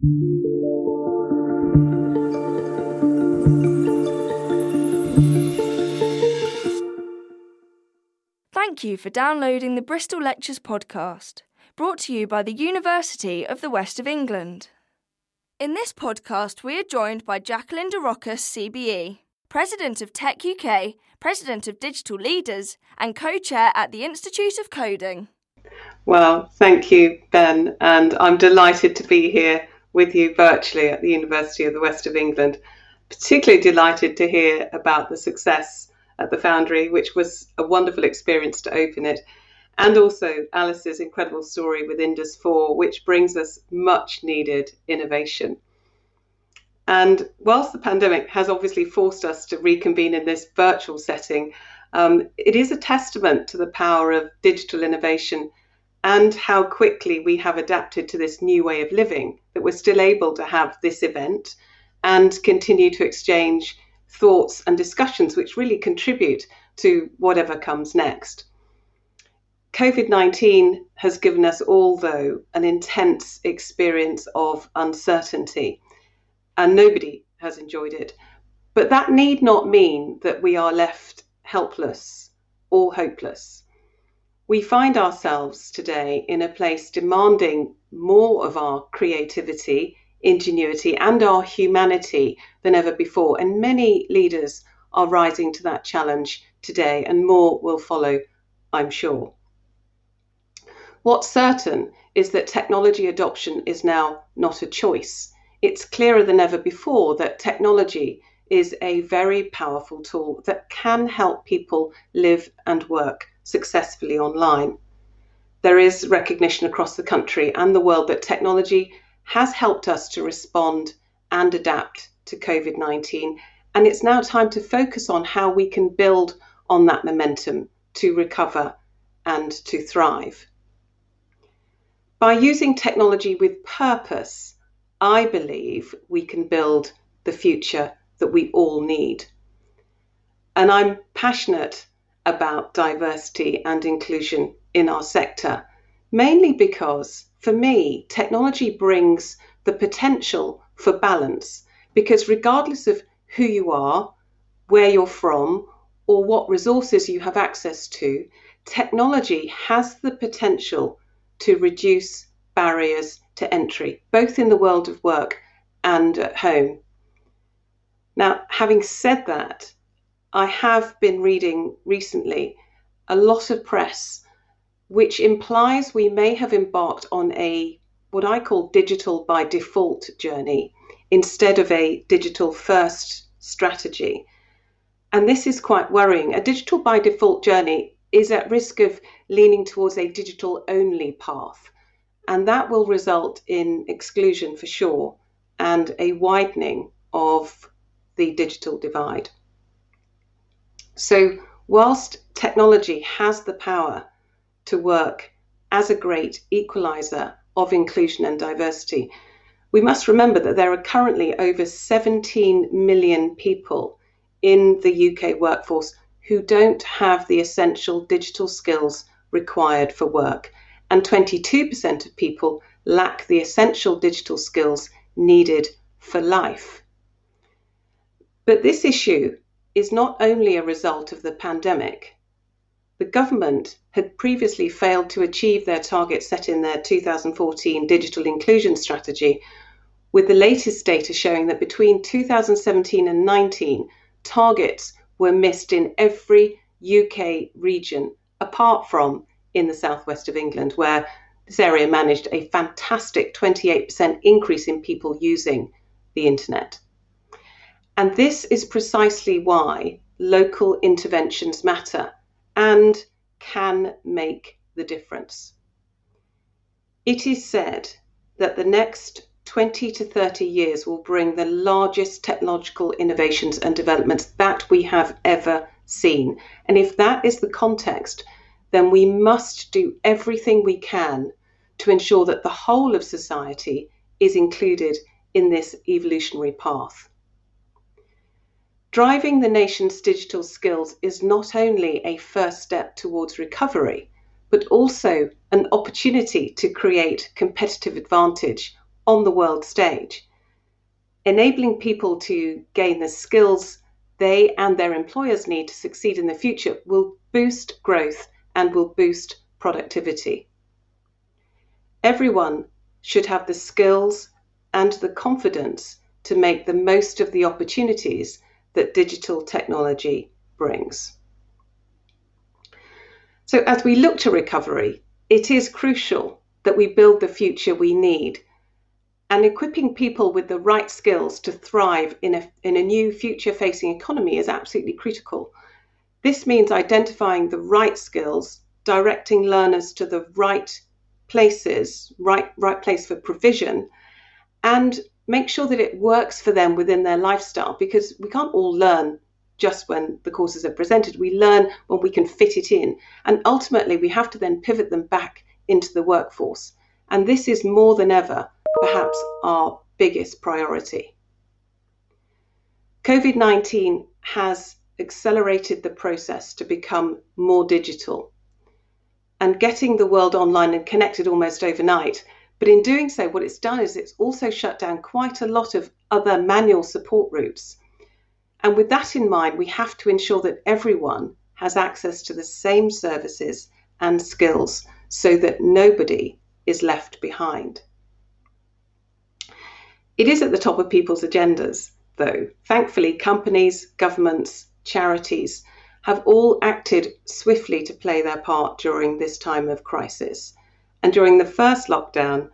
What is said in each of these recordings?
Thank you for downloading the Bristol Lectures podcast, brought to you by the University of the West of England. In this podcast, we are joined by Jacqueline de Rojas, CBE, President of Tech UK, President of Digital Leaders, and co chair at the Institute of Coding. Well, thank you, Ben, and I'm delighted to be here with you virtually at the University of the West of England. Particularly delighted to hear about the success at the Foundry, which was a wonderful experience to open it, and also Alice's incredible story with Indus 4, which brings us much needed innovation. And whilst the pandemic has obviously forced us to reconvene in this virtual setting, um, it is a testament to the power of digital innovation and how quickly we have adapted to this new way of living that we're still able to have this event and continue to exchange thoughts and discussions which really contribute to whatever comes next. COVID 19 has given us all, though, an intense experience of uncertainty, and nobody has enjoyed it. But that need not mean that we are left helpless or hopeless. We find ourselves today in a place demanding more of our creativity ingenuity and our humanity than ever before. And many leaders are rising to that challenge today, and more will follow, I'm sure. What's certain is that technology adoption is now not a choice. It's clearer than ever before that technology is a very powerful tool that can help people live and work successfully online. There is recognition across the country and the world that technology has helped us to respond and adapt to COVID 19. And it's now time to focus on how we can build on that momentum to recover and to thrive. By using technology with purpose, I believe we can build the future that we all need. And I'm passionate about diversity and inclusion in our sector, mainly because for me, technology brings the potential for balance because regardless of who you are, where you're from, or what resources you have access to, technology has the potential to reduce barriers to entry, both in the world of work and at home. Now, having said that, I have been reading recently a lot of press which implies we may have embarked on a what I call digital by default journey instead of a digital first strategy. And this is quite worrying. A digital by default journey is at risk of leaning towards a digital only path. And that will result in exclusion for sure and a widening of the digital divide. So, whilst technology has the power to work as a great equaliser of inclusion and diversity. We must remember that there are currently over 17 million people in the UK workforce who don't have the essential digital skills required for work, and 22% of people lack the essential digital skills needed for life. But this issue is not only a result of the pandemic, the government had previously failed to achieve their target set in their 2014 digital inclusion strategy, with the latest data showing that between 2017 and 19, targets were missed in every UK region, apart from in the southwest of England, where this area managed a fantastic 28% increase in people using the internet. And this is precisely why local interventions matter and can make the difference. It is said that the next 20 to 30 years will bring the largest technological innovations and developments that we have ever seen. And if that is the context, then we must do everything we can to ensure that the whole of society is included in this evolutionary path. Driving the nation's digital skills is not only a first step towards recovery, but also an opportunity to create competitive advantage on the world stage. Enabling people to gain the skills they and their employers need to succeed in the future will boost growth and will boost productivity. Everyone should have the skills and the confidence to make the most of the opportunities that digital technology brings. So, as we look to recovery, it is crucial that we build the future we need. And equipping people with the right skills to thrive in a, in a new future facing economy is absolutely critical. This means identifying the right skills, directing learners to the right places, right, right place for provision, and make sure that it works for them within their lifestyle because we can't all learn just when the courses are presented. We learn when we can fit it in. And ultimately, we have to then pivot them back into the workforce. And this is more than ever, perhaps, our biggest priority. COVID 19 has accelerated the process to become more digital and getting the world online and connected almost overnight. But in doing so, what it's done is it's also shut down quite a lot of other manual support routes. And with that in mind, we have to ensure that everyone has access to the same services and skills so that nobody is left behind. It is at the top of people's agendas, though. Thankfully, companies, governments, charities have all acted swiftly to play their part during this time of crisis. And during the first lockdown,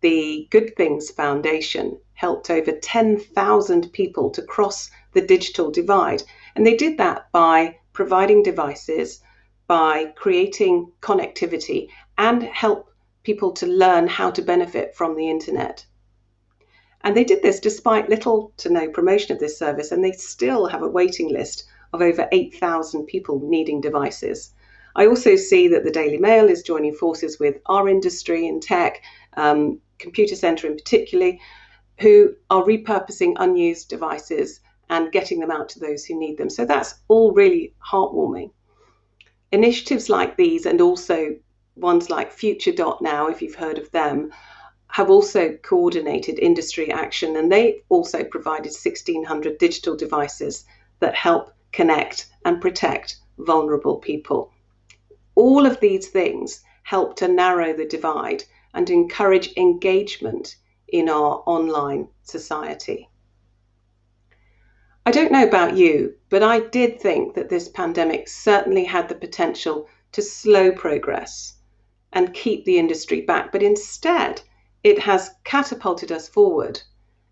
the Good Things Foundation helped over 10,000 people to cross the digital divide. And they did that by providing devices, by creating connectivity, and help people to learn how to benefit from the internet. And they did this despite little to no promotion of this service, and they still have a waiting list of over 8,000 people needing devices. I also see that the Daily Mail is joining forces with our industry in tech, um, Computacenter in particularly, who are repurposing unused devices and getting them out to those who need them. So that's all really heartwarming. Initiatives like these, and also ones like FutureDotNow, if you've heard of them, have also coordinated industry action and they also provided 1,600 digital devices that help connect, and protect vulnerable people. All of these things help to narrow the divide and encourage engagement in our online society. I don't know about you, but I did think that this pandemic certainly had the potential to slow progress and keep the industry back, but instead it has catapulted us forward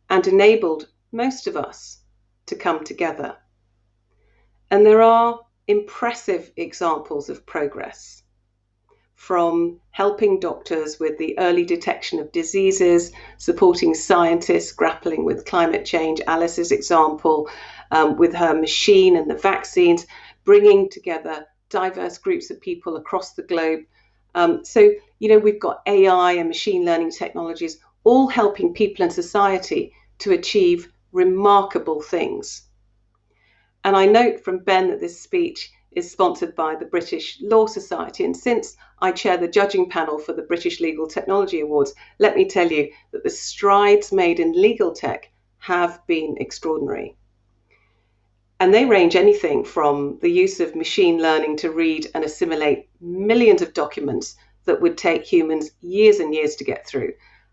and enabled most of us to come together. And there are impressive examples of progress from helping doctors with the early detection of diseases, supporting scientists grappling with climate change, Alice's example um, with her machine and the vaccines, bringing together diverse groups of people across the globe. Um, so, you know, we've got AI and machine learning technologies all helping people and society to achieve remarkable things. And I note from Ben that this speech is sponsored by the Bristol Law Society. And since I chair the judging panel for the British Legal Technology Awards, let me tell you that the strides made in legal tech have been extraordinary. And they range anything from the use of machine learning to read and assimilate millions of documents that would take humans years and years to get through.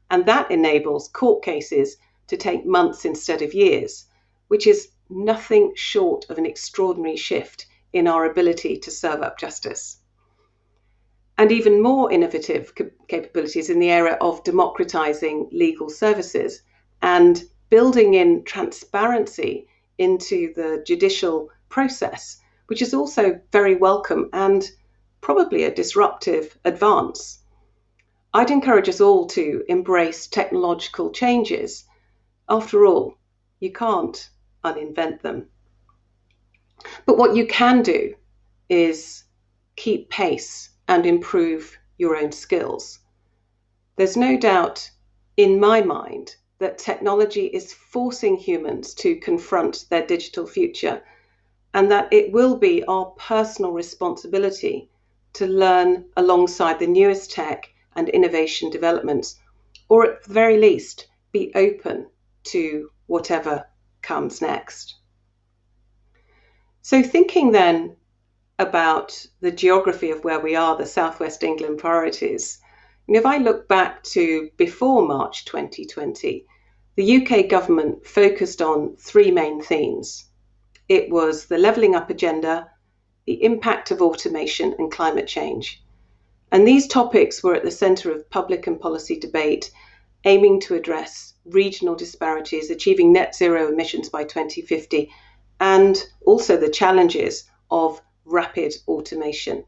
And that enables court cases to take months instead of years, which is nothing short of an extraordinary shift in our ability to serve up justice. And even more innovative capabilities in the area of democratizing legal services and building in transparency into the judicial process, which is also very welcome and probably a disruptive advance. I'd encourage us all to embrace technological changes. After all, you can't uninvent them. But what you can do is keep pace and improve your own skills. There's no doubt in my mind that technology is forcing humans to confront their digital future and that it will be our personal responsibility to learn alongside the newest tech and innovation developments or at the very least, be open to whatever comes next. So, thinking then about the geography of where we are, the Southwest England priorities, and if I look back to before March 2020, the UK government focused on three main themes. It was the levelling up agenda, the impact of automation, and climate change. And these topics were at the centre of public and policy debate, aiming to address regional disparities, achieving net zero emissions by 2050, and also the challenges of rapid automation.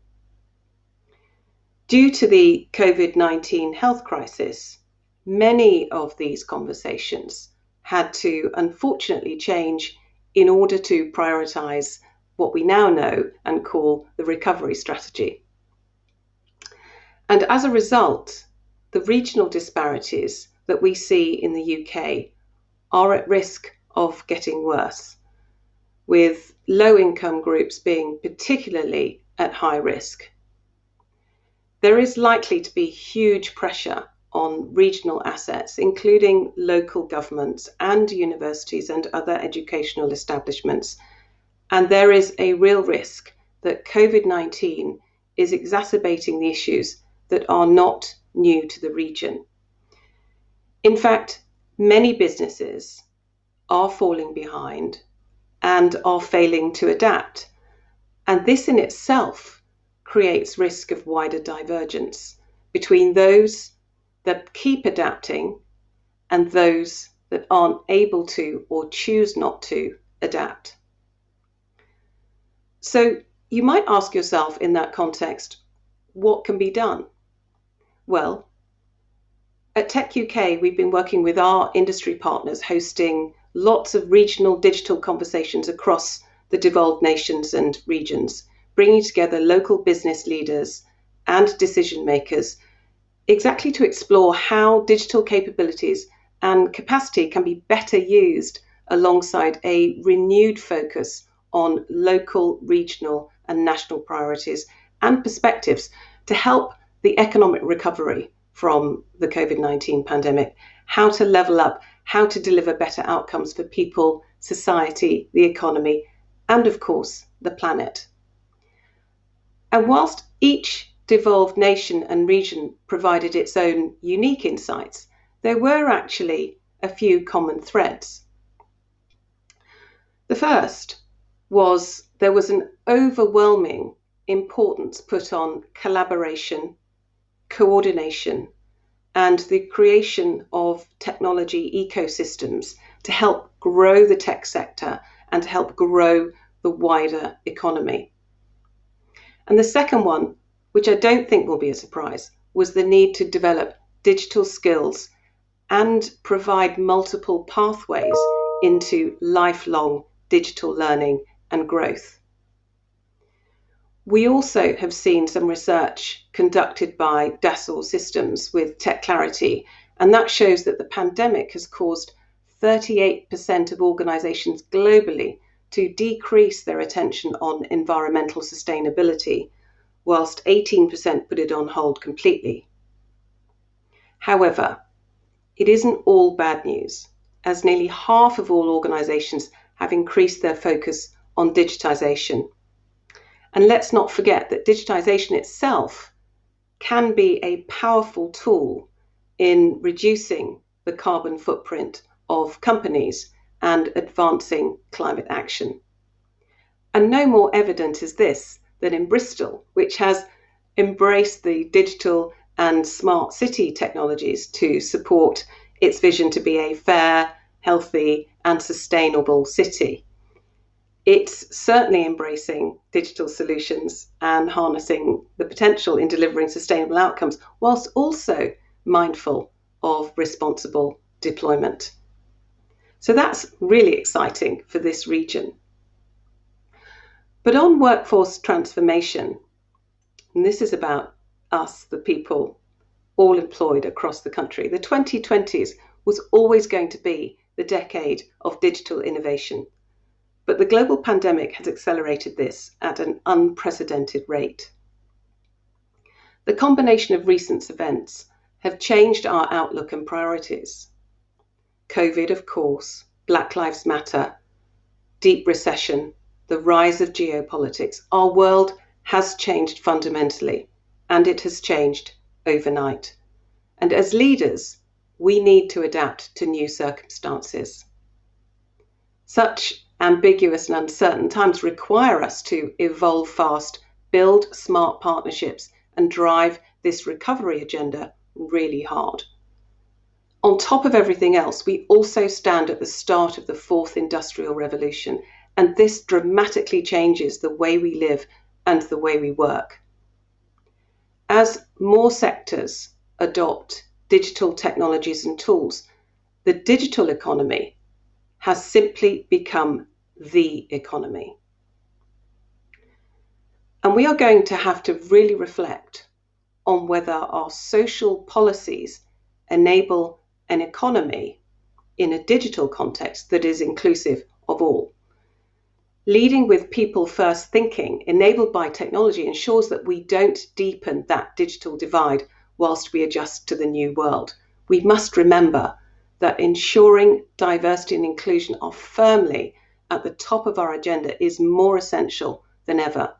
Due to the COVID 19 health crisis, many of these conversations had to unfortunately change in order to prioritise what we now know and call the recovery strategy. And as a result, the regional disparities that we see in the UK are at risk of getting worse, with low income groups being particularly at high risk. There is likely to be huge pressure on regional assets, including local governments and universities and other educational establishments. And there is a real risk that COVID 19 is exacerbating the issues that are not new to the region. In fact, many businesses are falling behind and are failing to adapt. And this in itself creates risk of wider divergence between those that keep adapting and those that aren't able to or choose not to adapt. So you might ask yourself in that context, what can be done? Well, at Tech UK, we've been working with our industry partners, hosting lots of regional digital conversations across the devolved nations and regions, bringing together local business leaders and decision makers exactly to explore how digital capabilities and capacity can be better used alongside a renewed focus on local, regional, and national priorities and perspectives to help the economic recovery from the COVID 19 pandemic, how to level up, how to deliver better outcomes for people, society, the economy, and of course, the planet. And whilst each devolved nation and region provided its own unique insights, there were actually a few common threads. The first was there was an overwhelming importance put on collaboration, coordination, and the creation of technology ecosystems to help grow the tech sector and to help grow the wider economy. And the second one which I don't think will be a surprise, was the need to develop digital skills and provide multiple pathways into lifelong digital learning and growth. We also have seen some research conducted by Dassault Systems with Tech Clarity, and that shows that the pandemic has caused 38% of organizations globally to decrease their attention on environmental sustainability whilst 18% put it on hold completely. However, it isn't all bad news, as nearly half of all organisations have increased their focus on digitisation. And let's not forget that digitisation itself can be a powerful tool in reducing the carbon footprint of companies and advancing climate action. And no more evident is this than in Bristol, which has embraced the digital and smart city technologies to support its vision to be a fair, healthy, and sustainable city. It's certainly embracing digital solutions and harnessing the potential in delivering sustainable outcomes, whilst also mindful of responsible deployment. So that's really exciting for this region. But on workforce transformation, and this is about us, the people, all employed across the country, the 2020s was always going to be the decade of digital innovation. But the global pandemic has accelerated this at an unprecedented rate. The combination of recent events have changed our outlook and priorities. COVID, of course, Black Lives Matter, deep recession, the rise of geopolitics. Our world has changed fundamentally, and it has changed overnight. And as leaders, we need to adapt to new circumstances. Such ambiguous and uncertain times require us to evolve fast, build smart partnerships, and drive this recovery agenda really hard. On top of everything else, we also stand at the start of the fourth industrial revolution, and this dramatically changes the way we live and the way we work. As more sectors adopt digital technologies and tools, the digital economy has simply become the economy. And we are going to have to really reflect on whether our social policies enable an economy in a digital context that is inclusive of all. Leading with people first thinking, enabled by technology, ensures that we don't deepen that digital divide whilst we adjust to the new world. We must remember that ensuring diversity and inclusion are firmly at the top of our agenda is more essential than ever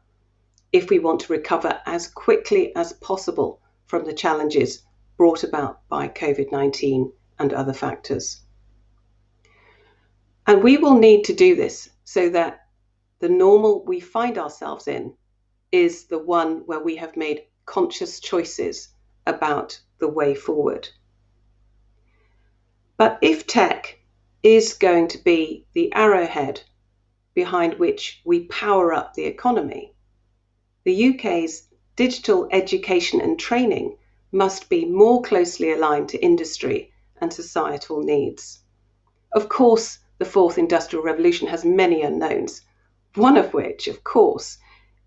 if we want to recover as quickly as possible from the challenges brought about by COVID 19 and other factors. And we will need to do this so that the normal we find ourselves in is the one where we have made conscious choices about the way forward. But if tech is going to be the arrowhead behind which we power up the economy, the UK's digital education and training must be more closely aligned to industry and societal needs. Of course, the fourth industrial revolution has many unknowns, one of which, of course,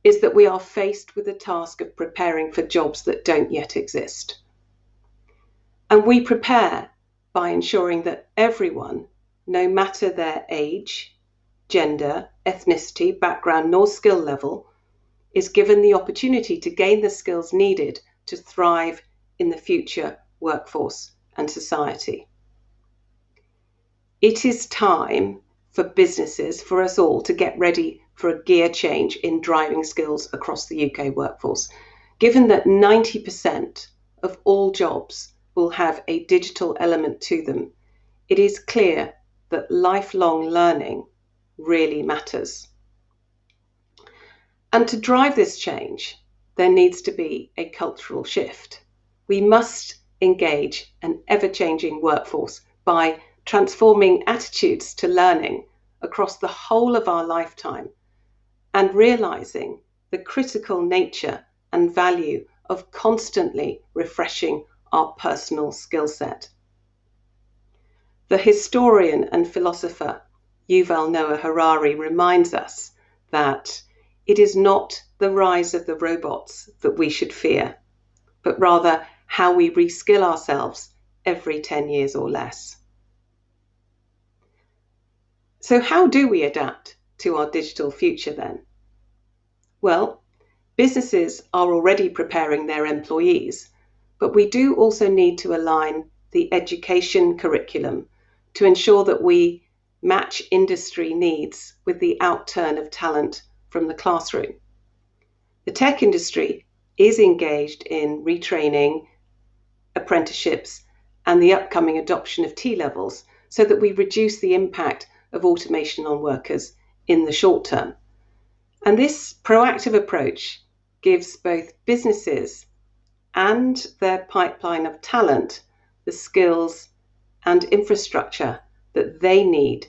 is that we are faced with the task of preparing for jobs that don't yet exist. And we prepare by ensuring that everyone, no matter their age, gender, ethnicity, background, nor skill level, is given the opportunity to gain the skills needed to thrive in the future workforce and society. It is time for businesses, for us all, to get ready for a gear change in driving skills across the UK workforce. Given that 90% of all jobs will have a digital element to them, it is clear that lifelong learning really matters. And to drive this change, there needs to be a cultural shift. We must engage an ever changing workforce by transforming attitudes to learning across the whole of our lifetime and realizing the critical nature and value of constantly refreshing our personal skill set. The historian and philosopher Yuval Noah Harari reminds us that it is not the rise of the robots that we should fear, but rather how we reskill ourselves every 10 years or less. So, how do we adapt to our digital future then? Well, businesses are already preparing their employees, but we do also need to align the education curriculum to ensure that we match industry needs with the outturn of talent from the classroom. The tech industry is engaged in retraining apprenticeships, and the upcoming adoption of T levels so that we reduce the impact of automation on workers in the short term. And this proactive approach gives both businesses and their pipeline of talent the skills and infrastructure that they need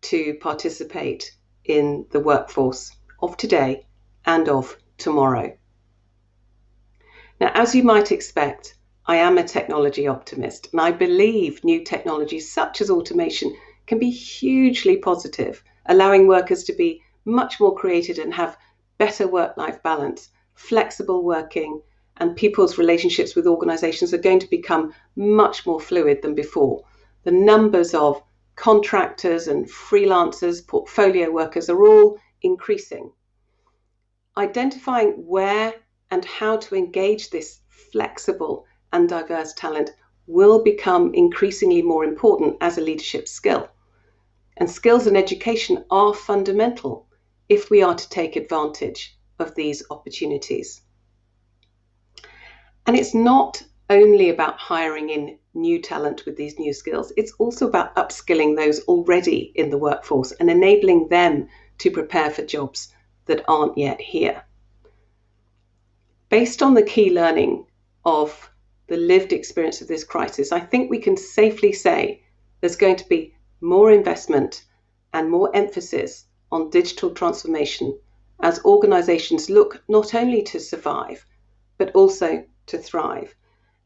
to participate in the workforce of today and of tomorrow. Now, as you might expect, I am a technology optimist, and I believe new technologies such as automation can be hugely positive, allowing workers to be much more creative and have better work life balance, flexible working, and people's relationships with organizations are going to become much more fluid than before. The numbers of contractors and freelancers, portfolio workers are all increasing. Identifying where and how to engage this flexible and diverse talent will become increasingly more important as a leadership skill. And skills and education are fundamental if we are to take advantage of these opportunities. And it's not only about hiring in new talent with these new skills, it's also about upskilling those already in the workforce and enabling them to prepare for jobs that aren't yet here. Based on the key learning of the lived experience of this crisis, I think we can safely say there's going to be more investment and more emphasis on digital transformation as organizations look not only to survive, but also to thrive.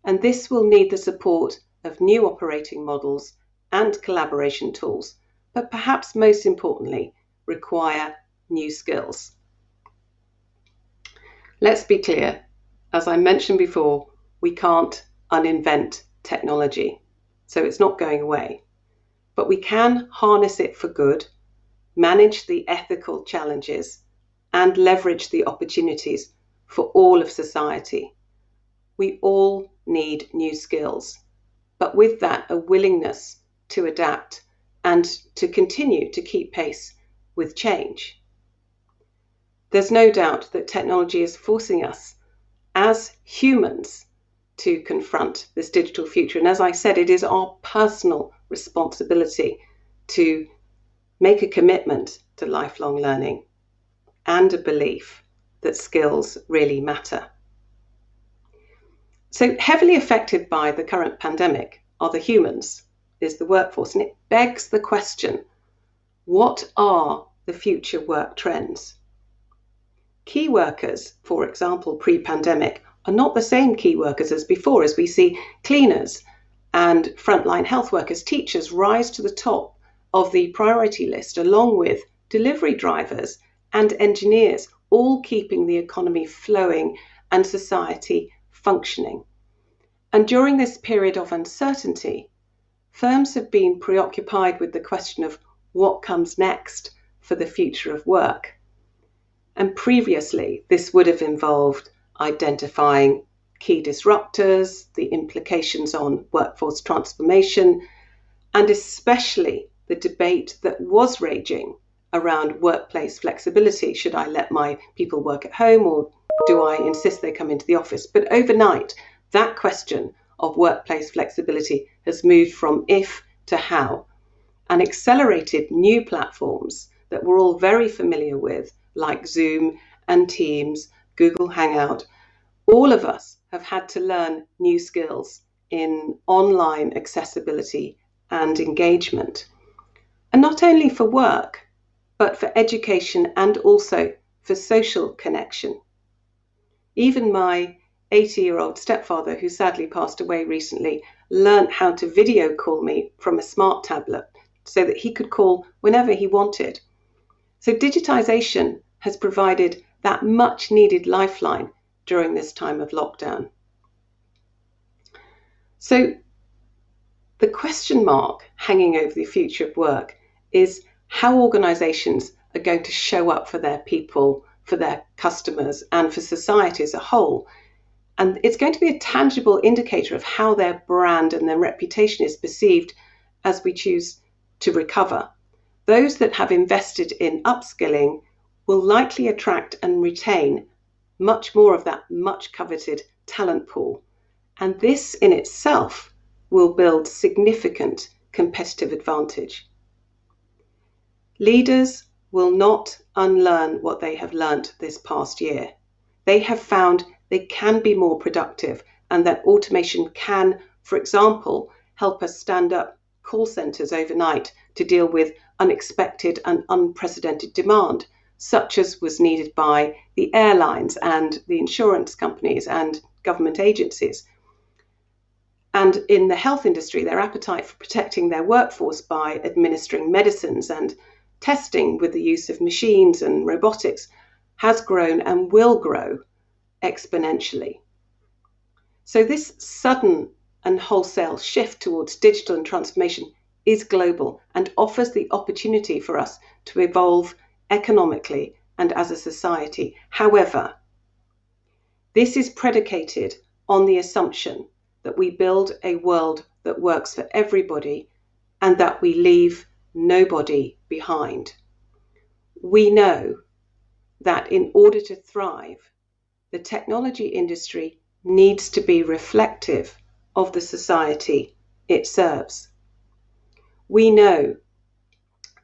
And this will need the support of new operating models and collaboration tools, but perhaps most importantly, require new skills. Let's be clear, as I mentioned before, we can't uninvent technology, so it's not going away. But we can harness it for good, manage the ethical challenges, and leverage the opportunities for all of society. We all need new skills, but with that, a willingness to adapt and to continue to keep pace with change. There's no doubt that technology is forcing us as humans to confront this digital future. And as I said, it is our personal responsibility to make a commitment to lifelong learning and a belief that skills really matter. So, heavily affected by the current pandemic are the humans, is the workforce. And it begs the question what are the future work trends? Key workers, for example, pre pandemic, are not the same key workers as before, as we see cleaners and frontline health workers, teachers rise to the top of the priority list, along with delivery drivers and engineers, all keeping the economy flowing and society functioning. And during this period of uncertainty, firms have been preoccupied with the question of what comes next for the future of work. And previously, this would have involved identifying key disruptors, the implications on workforce transformation, and especially the debate that was raging around workplace flexibility. Should I let my people work at home or do I insist they come into the office? But overnight, that question of workplace flexibility has moved from if to how and accelerated new platforms that we're all very familiar with, like Zoom and Teams, Google Hangout, all of us have had to learn new skills in online accessibility and engagement. And not only for work, but for education and also for social connection. Even my 80 year old stepfather, who sadly passed away recently, learnt how to video call me from a smart tablet so that he could call whenever he wanted. So, digitisation has provided that much needed lifeline during this time of lockdown. So, the question mark hanging over the future of work is how organizations are going to show up for their people, for their customers, and for society as a whole. And it's going to be a tangible indicator of how their brand and their reputation is perceived as we choose to recover. Those that have invested in upskilling will likely attract and retain much more of that much coveted talent pool. And this in itself will build significant competitive advantage. Leaders will not unlearn what they have learnt this past year. They have found they can be more productive and that automation can, for example, help us stand up call centres overnight to deal with unexpected and unprecedented demand such as was needed by the airlines and the insurance companies and government agencies. And in the health industry, their appetite for protecting their workforce by administering medicines and testing with the use of machines and robotics has grown and will grow exponentially. So, this sudden and wholesale shift towards digital and transformation is global and offers the opportunity for us to evolve economically, and as a society. However, this is predicated on the assumption that we build a world that works for everybody and that we leave nobody behind. We know that in order to thrive, the technology industry needs to be reflective of the society it serves. We know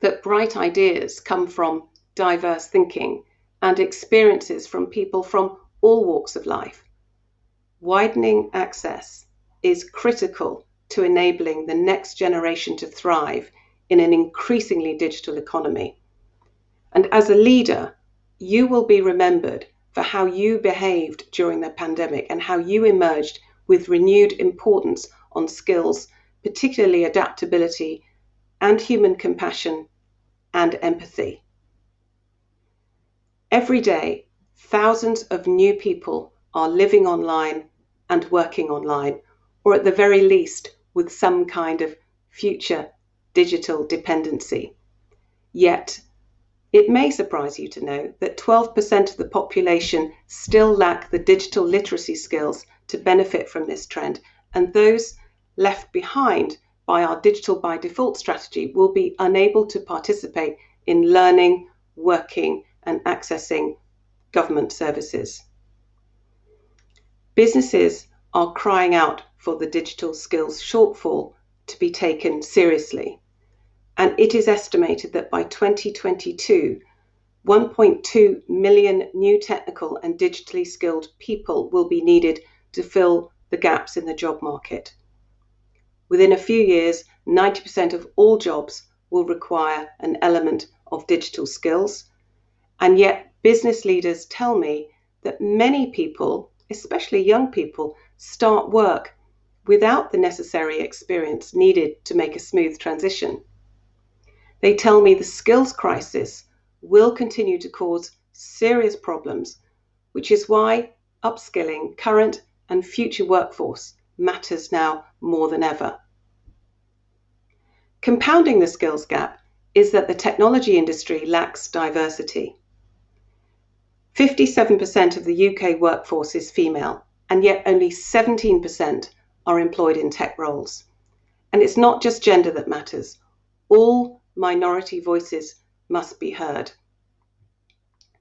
that bright ideas come from diverse thinking and experiences from people from all walks of life. Widening access is critical to enabling the next generation to thrive in an increasingly digital economy. And as a leader, you will be remembered for how you behaved during the pandemic and how you emerged with renewed importance on skills, particularly adaptability and human compassion and empathy. Every day, thousands of new people are living online and working online, or at the very least, with some kind of future digital dependency. Yet, it may surprise you to know that 12% of the population still lack the digital literacy skills to benefit from this trend, and those left behind by our digital by default strategy will be unable to participate in learning, working, and accessing government services. Businesses are crying out for the digital skills shortfall to be taken seriously and it is estimated that by 2022, 1.2 million new technical and digitally skilled people will be needed to fill the gaps in the job market. Within a few years, 90% of all jobs will require an element of digital skills. And yet, business leaders tell me that many people, especially young people, start work without the necessary experience needed to make a smooth transition. They tell me the skills crisis will continue to cause serious problems, which is why upskilling current and future workforce matters now more than ever. Compounding the skills gap is that the technology industry lacks diversity. 57% of the UK workforce is female, and yet only 17% are employed in tech roles. And it's not just gender that matters. All minority voices must be heard.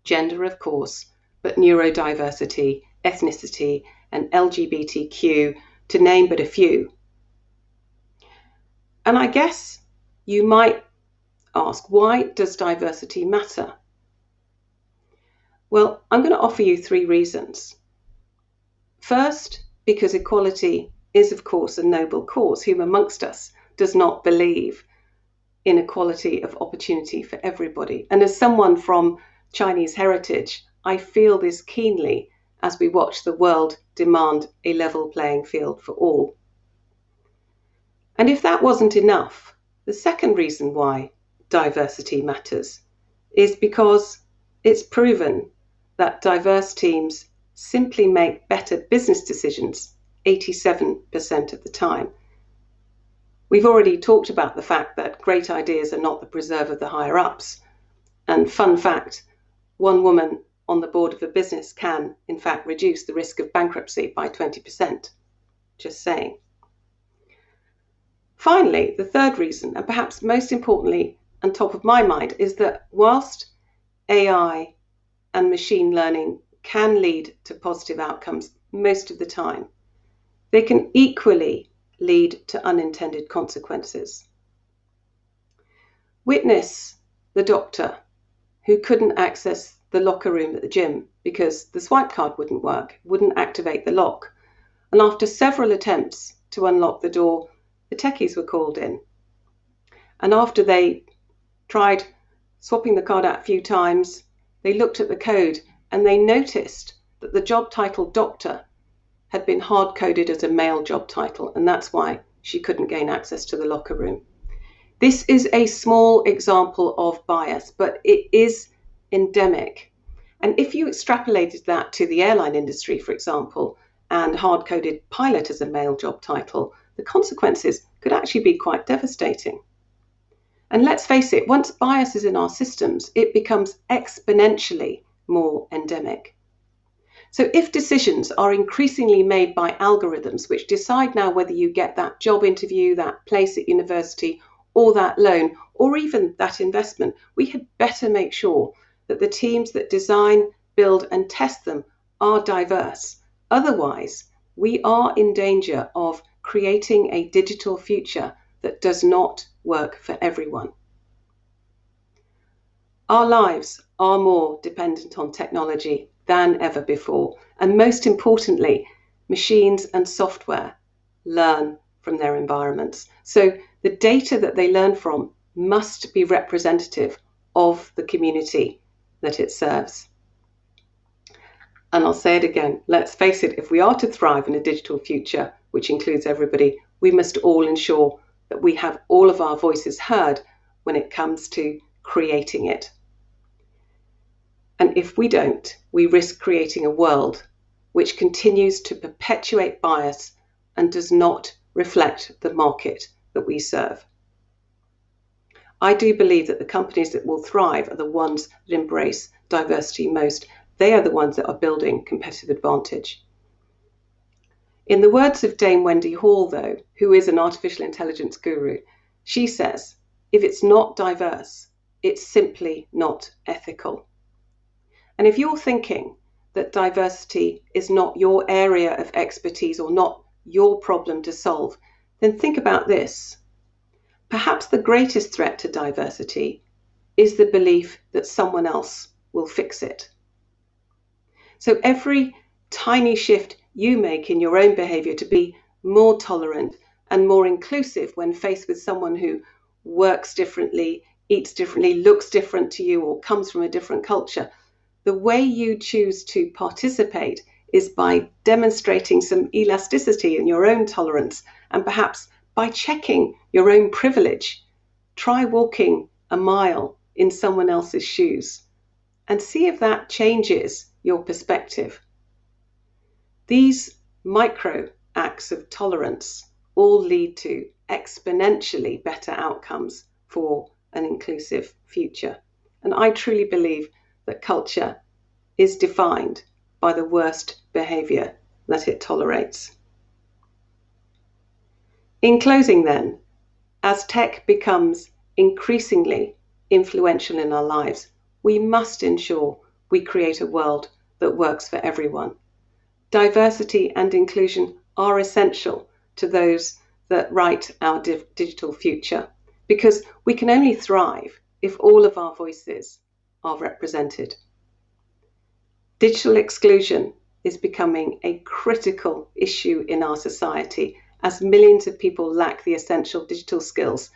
Gender, of course, but neurodiversity, ethnicity, and LGBTQ, to name but a few. And I guess you might ask, why does diversity matter? Well, I'm going to offer you three reasons. First, because equality is, of course, a noble cause. Whom amongst us does not believe inequality of opportunity for everybody. And as someone from Chinese heritage, I feel this keenly as we watch the world demand a level playing field for all. And if that wasn't enough, the second reason why diversity matters is because it's proven that diverse teams simply make better business decisions 87% of the time. We've already talked about the fact that great ideas are not the preserve of the higher ups. And fun fact one woman on the board of a business can, in fact, reduce the risk of bankruptcy by 20%. Just saying. Finally, the third reason, and perhaps most importantly, and top of my mind, is that whilst AI and machine learning can lead to positive outcomes most of the time, they can equally lead to unintended consequences. Witness the doctor who couldn't access the locker room at the gym because the swipe card wouldn't work, wouldn't activate the lock. And after several attempts to unlock the door, the techies were called in. And after they tried swapping the card out a few times, they looked at the code and they noticed that the job title doctor had been hard coded as a male job title, and that's why she couldn't gain access to the locker room. This is a small example of bias, but it is endemic. And if you extrapolated that to the airline industry, for example, and hard coded pilot as a male job title, the consequences could actually be quite devastating. And let's face it, once bias is in our systems, it becomes exponentially more endemic. So, if decisions are increasingly made by algorithms which decide now whether you get that job interview, that place at university, or that loan, or even that investment, we had better make sure that the teams that design, build, and test them are diverse. Otherwise, we are in danger of creating a digital future that does not work for everyone. Our lives are more dependent on technology than ever before. And most importantly, machines and software learn from their environments. So the data that they learn from must be representative of the community that it serves. And I'll say it again let's face it, if we are to thrive in a digital future, which includes everybody, we must all ensure that we have all of our voices heard when it comes to creating it. And if we don't, we risk creating a world which continues to perpetuate bias and does not reflect the market that we serve. I do believe that the companies that will thrive are the ones that embrace diversity most. They are the ones that are building competitive advantage. In the words of Dame Wendy Hall, though, who is an artificial intelligence guru, she says, if it's not diverse, it's simply not ethical. And if you're thinking that diversity is not your area of expertise or not your problem to solve, then think about this. Perhaps the greatest threat to diversity is the belief that someone else will fix it. So every tiny shift you make in your own behavior to be more tolerant and more inclusive when faced with someone who works differently, eats differently, looks different to you, or comes from a different culture the way you choose to participate is by demonstrating some elasticity in your own tolerance and perhaps by checking your own privilege. Try walking a mile in someone else's shoes and see if that changes your perspective. These micro acts of tolerance all lead to exponentially better outcomes for an inclusive future. And I truly believe that culture is defined by the worst behaviour that it tolerates. In closing, then, as tech becomes increasingly influential in our lives, we must ensure we create a world that works for everyone. Diversity and inclusion are essential to those that write our digital future because we can only thrive if all of our voices are represented. Digital exclusion is becoming a critical issue in our society as millions of people lack the essential digital skills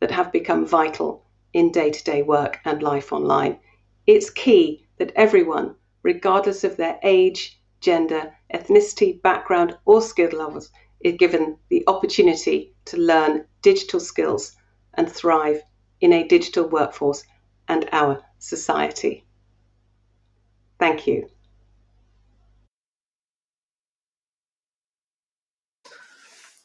that have become vital in day to day work and life online. It's key that everyone, regardless of their age, gender, ethnicity, background, or skill levels, is given the opportunity to learn digital skills and thrive in a digital workforce and our society. Thank you.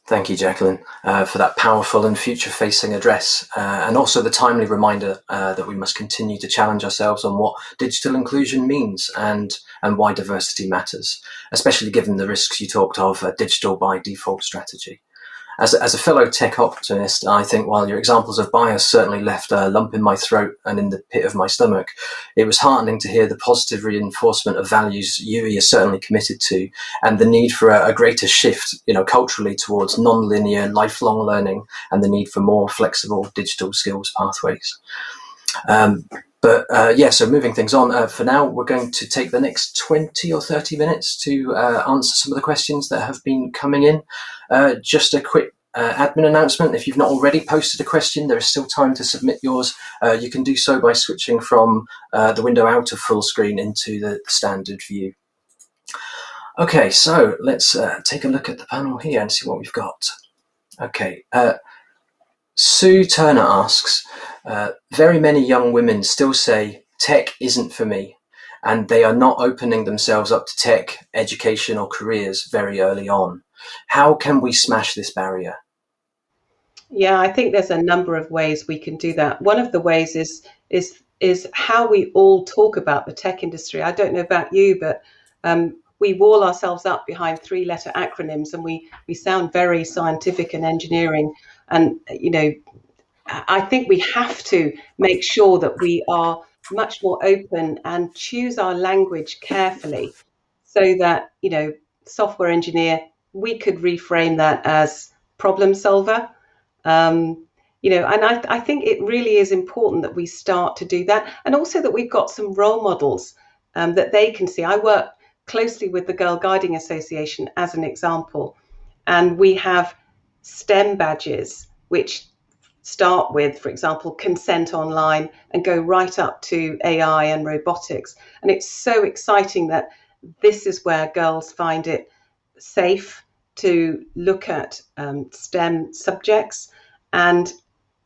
Thank you, Jacqueline, uh, for that powerful and future facing address, uh, and also the timely reminder uh, that we must continue to challenge ourselves on what digital inclusion means and, and why diversity matters, especially given the risks you talked of a digital by default strategy as a, as a fellow tech optimist, I think while your examples of bias certainly left a lump in my throat and in the pit of my stomach, it was heartening to hear the positive reinforcement of values UWE is certainly committed to, and the need for a, a greater shift, you know, culturally towards non-linear, lifelong learning, and the need for more flexible digital skills pathways. Um, but uh, yeah, so moving things on, uh, for now, we're going to take the next 20 or 30 minutes to uh, answer some of the questions that have been coming in. Uh, just a quick uh, admin announcement if you've not already posted a question, there is still time to submit yours. Uh, you can do so by switching from the window out of full screen into the, the standard view. Okay, so let's take a look at the panel here and see what we've got. Okay, Sue Turner asks, uh, very many young women still say tech isn't for me, and they are not opening themselves up to tech, education, or careers very early on. How can we smash this barrier? Yeah, I think there's a number of ways we can do that. One of the ways is is is how we all talk about the tech industry. I don't know about you, but um, we wall ourselves up behind three letter acronyms and we, we sound very scientific and engineering. And, you know, I think we have to make sure that we are much more open and choose our language carefully so that, you know, software engineer, we could reframe that as problem solver. Um, you know, and I, I think it really is important that we start to do that, and also that we've got some role models um, that they can see. I work closely with the Girl Guiding Association as an example, and we have STEM badges which start with, for example, consent online and go right up to AI and robotics. And it's so exciting that this is where girls find it safe to look at um, STEM subjects and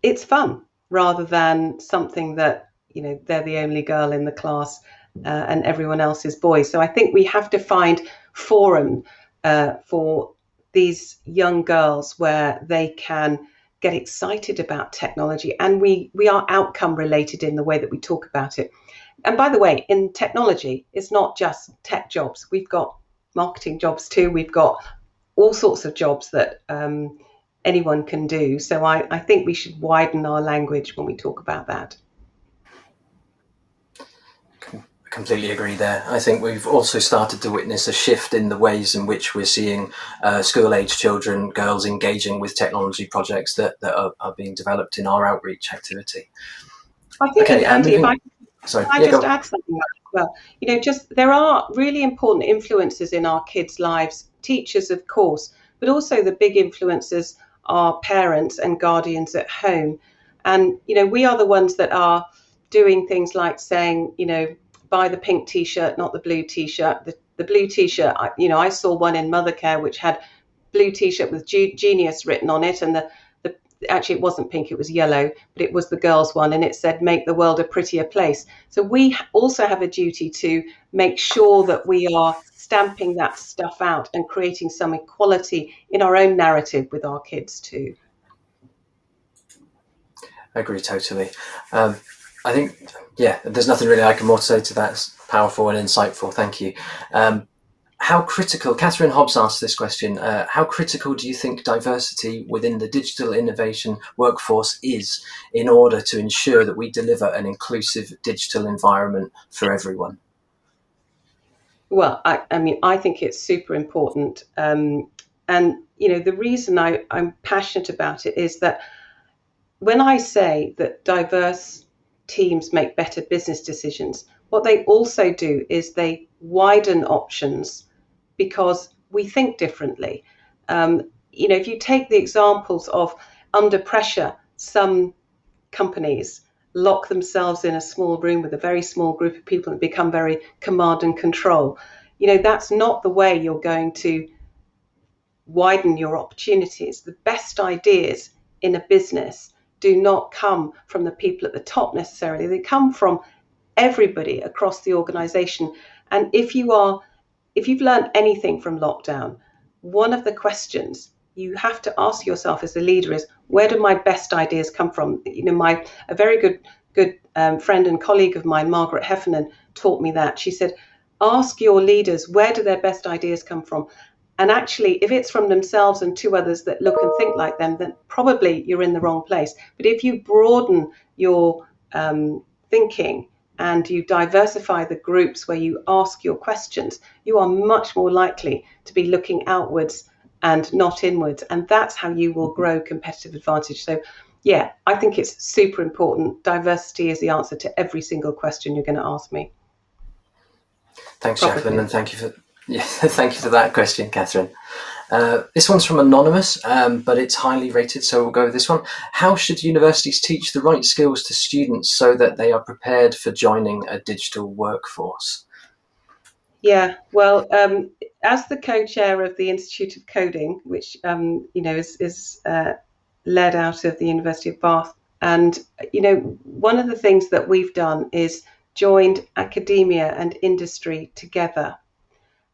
it's fun rather than something that you know they're the only girl in the class uh, and everyone else is boys. So I think we have to find forum uh, for these young girls where they can get excited about technology and we we are outcome related in the way that we talk about it. And by the way, in technology, it's not just tech jobs. We've got marketing jobs too. We've got all sorts of jobs that um, anyone can do. So I, I think we should widen our language when we talk about that. Completely agree there. I think we've also started to witness a shift in the ways in which we're seeing uh, school age children, girls engaging with technology projects that, that are, are being developed in our outreach activity. I think, okay, Andy, if I, sorry, I yeah, just add something well, you know, just there are really important influences in our kids' lives, teachers, of course, but also the big influences are parents and guardians at home. And, you know, we are the ones that are doing things like saying, you know, buy the pink t-shirt, not the blue t-shirt. The, the blue t-shirt, I, you know, I saw one in Mothercare which had blue t-shirt with genius written on it and the, the actually it wasn't pink it was yellow but it was the girls one and it said make the world a prettier place so we also have a duty to make sure that we are stamping that stuff out and creating some equality in our own narrative with our kids too. I agree totally. Um, I think, yeah, there's nothing really I can more to say to that. It's powerful and insightful. Thank you. Um, how critical, Catherine Hobbs asked this question, uh, how critical do you think diversity within the digital innovation workforce is in order to ensure that we deliver an inclusive digital environment for everyone? Well, I, I mean, I think it's super important. Um, and, you know, the reason I, I'm passionate about it is that when I say that diverse teams make better business decisions, what they also do is they widen options because we think differently. Um, you know, if you take the examples of under pressure, some companies lock themselves in a small room with a very small group of people and become very command and control. You know, that's not the way you're going to widen your opportunities. The best ideas in a business do not come from the people at the top necessarily, they come from everybody across the organization. And if you are, if you've learned anything from lockdown, one of the questions you have to ask yourself as a leader is where do my best ideas come from? You know, my a very good good um, friend and colleague of mine, Margaret Heffernan, taught me that. She said, ask your leaders where do their best ideas come from. And actually, if it's from themselves and two others that look and think like them, then probably you're in the wrong place. But if you broaden your um, thinking and you diversify the groups where you ask your questions, you are much more likely to be looking outwards and not inwards. And that's how you will grow competitive advantage. So, yeah, I think it's super important. Diversity is the answer to every single question you're going to ask me. Thanks, Probably. Jacqueline, and thank you for yeah, thank you for that question, Catherine. Uh, this one's from anonymous, um, but it's highly rated, so we'll go with this one. How should universities teach the right skills to students so that they are prepared for joining a digital workforce? Yeah, well, um, as the co-chair of the Institute of Coding, which um, you know is, is uh, led out of the University of Bath, and you know one of the things that we've done is joined academia and industry together,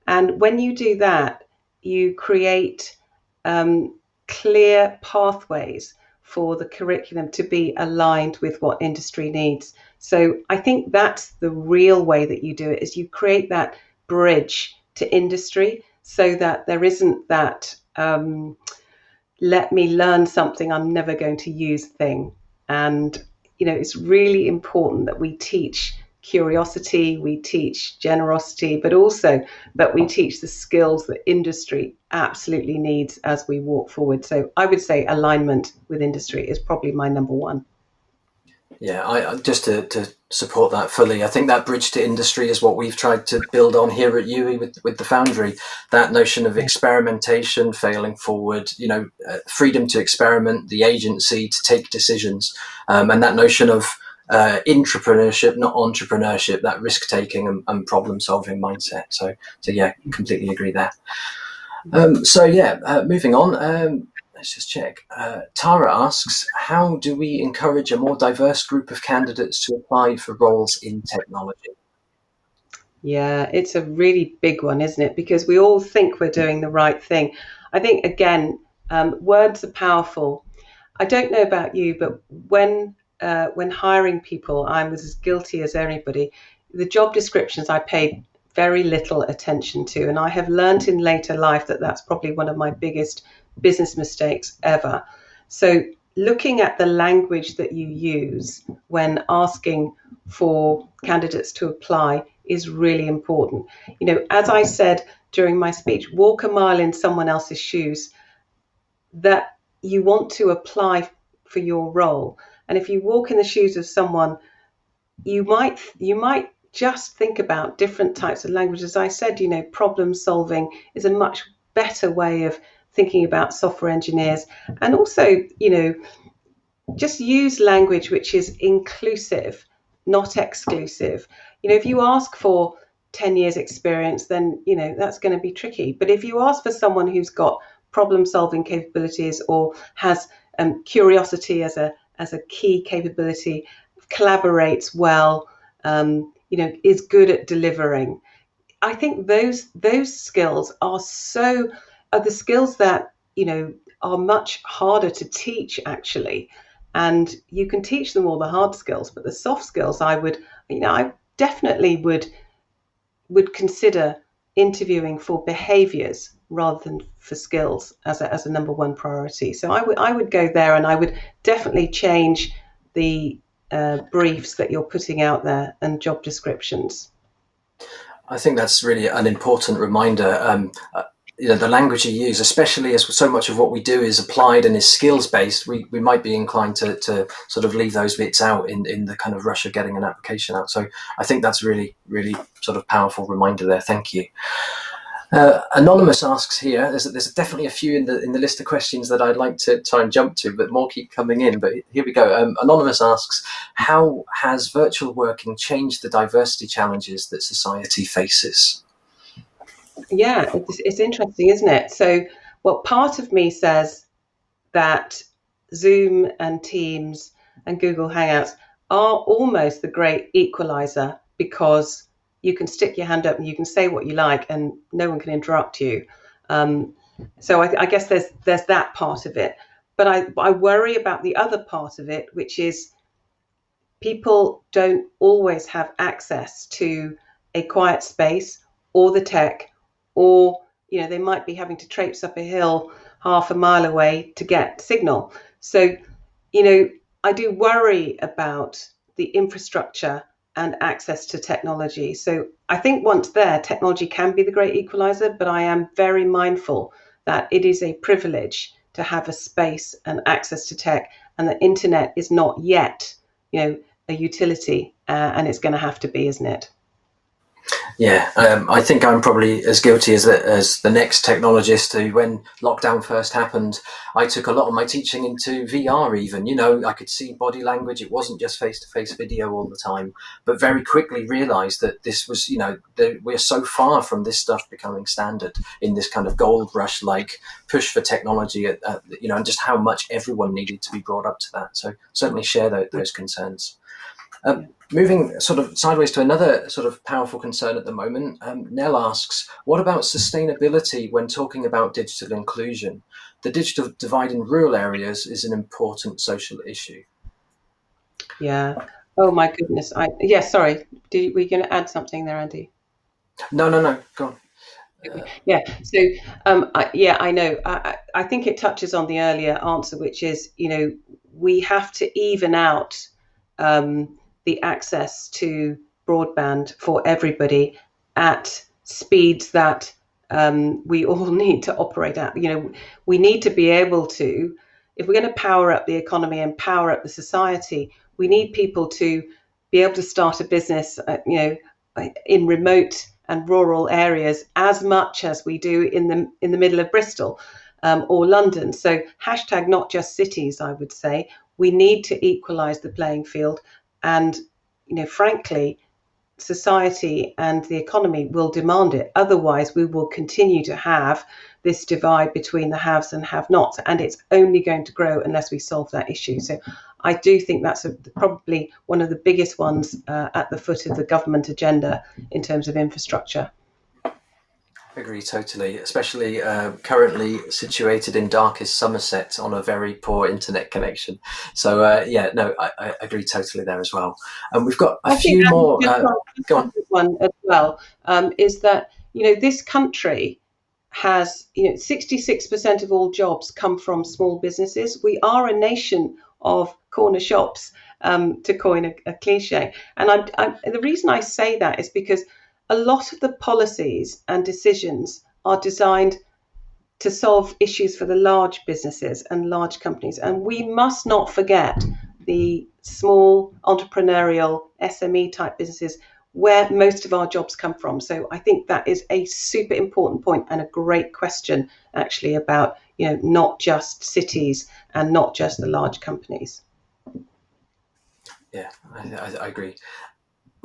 and when you do that, you create um, clear pathways for the curriculum to be aligned with what industry needs. So I think that's the real way that you do it is you create that bridge to industry so that there isn't that um, let me learn something I'm never going to use thing. And, you know, it's really important that we teach curiosity, we teach generosity, but also that we teach the skills that industry absolutely needs as we walk forward. So I would say alignment with industry is probably my number one. Yeah, I, just to, to support that fully, I think that bridge to industry is what we've tried to build on here at UWE with, with the Foundry. That notion of experimentation, failing forward, you know, uh, freedom to experiment, the agency to take decisions, um, and that notion of uh, intrapreneurship, not entrepreneurship, that risk taking and, and problem solving mindset. So, so yeah, completely agree there. Um, so yeah, uh, moving on. Um, let's just check. Uh, Tara asks, how do we encourage a more diverse group of candidates to apply for roles in technology? Yeah, it's a really big one, isn't it? Because we all think we're doing the right thing. I think, again, um, words are powerful. I don't know about you, but when uh, when hiring people, I was as guilty as anybody. The job descriptions I paid very little attention to, and I have learned in later life that that's probably one of my biggest business mistakes ever. So, looking at the language that you use when asking for candidates to apply is really important. You know, as I said during my speech, walk a mile in someone else's shoes, that you want to apply for your role. And if you walk in the shoes of someone, you might you might just think about different types of language. As I said, you know, problem solving is a much better way of thinking about software engineers. And also you know just use language which is inclusive not exclusive. You know if you ask for 10 years experience then you know that's going to be tricky. But if you ask for someone who's got problem solving capabilities or has um, curiosity as a as a key capability collaborates well um, you know is good at delivering. I think those those skills are so are the skills that you know are much harder to teach actually. And you can teach them all the hard skills but the soft skills i would you know i definitely would would consider interviewing for behaviors rather than for skills as a, as a number one priority so i would i would go there and i would definitely change the uh, briefs that you're putting out there and job descriptions I think that's really an important reminder. Um, you know the language you use, especially as so much of what we do is applied and is skills based, we, we might be inclined to, to sort of leave those bits out in, in the kind of rush of getting an application out. So I think that's really really sort of powerful reminder there. Thank you. Uh, Anonymous asks here. There's, there's definitely a few in the in the list of questions that I'd like to try and jump to, but more keep coming in. But here we go. Um, Anonymous asks, how has virtual working changed the diversity challenges that society faces? Yeah, it's, it's interesting, isn't it? So, well, part of me says that Zoom and Teams and Google Hangouts are almost the great equalizer because you can stick your hand up and you can say what you like and no one can interrupt you. Um, so I, I, guess there's there's that part of it, but I I worry about the other part of it, which is people don't always have access to a quiet space or the tech or you know they might be having to traipse up a hill half a mile away to get signal. So, you know, I do worry about the infrastructure and access to technology. So I think once there, technology can be the great equalizer, but I am very mindful that it is a privilege to have a space and access to tech, and the internet is not yet, you know, a utility, uh, and it's going to have to be, isn't it? Yeah, um, I think I'm probably as guilty as the, as the next technologist who, when lockdown first happened, I took a lot of my teaching into VR. Even you know, I could see body language. It wasn't just face to face video all the time, but very quickly realised that this was, you know, we're so far from this stuff becoming standard in this kind of gold rush like push for technology. At, at, you know, and just how much everyone needed to be brought up to that. So certainly share those concerns. Um, moving sort of sideways to another sort of powerful concern at the moment, um, Nell asks, what about sustainability when talking about digital inclusion? The digital divide in rural areas is an important social issue. Yeah. Oh my goodness. I yeah. Sorry. Did, were you going to add something there, Andy? No, no, no. Go on. Yeah. So, um, I, yeah, I know. I, I think it touches on the earlier answer, which is, you know, we have to even out um, the access to broadband for everybody at speeds that um, we all need to operate at. You know, we need to be able to, if we're going to power up the economy and power up the society, we need people to be able to start a business, uh, you know, in remote and rural areas as much as we do in the in the middle of Bristol um, or London. So hashtag not just cities, I would say. We need to equalise the playing field, and you know, frankly, society and the economy will demand it. Otherwise, we will continue to have this divide between the haves and have-nots, and it's only going to grow unless we solve that issue. So, I do think that's a, probably one of the biggest ones uh, at the foot of the government agenda in terms of infrastructure. Agree totally, especially uh, currently situated in darkest Somerset on a very poor internet connection. So uh, yeah, no, I, I, agree totally there as well. And we've got a I few more. Uh, go on. One as well um, is that you know this country has you know 66% of all jobs come from small businesses. We are a nation of corner shops, um, to coin a, a cliche. And I'm, I'm, the reason I say that is because a lot of the policies and decisions are designed to solve issues for the large businesses and large companies. And we must not forget the small entrepreneurial SME type businesses where most of our jobs come from. So I think that is a super important point and a great question actually about, you know, not just cities and not just the large companies. Yeah, I, I agree.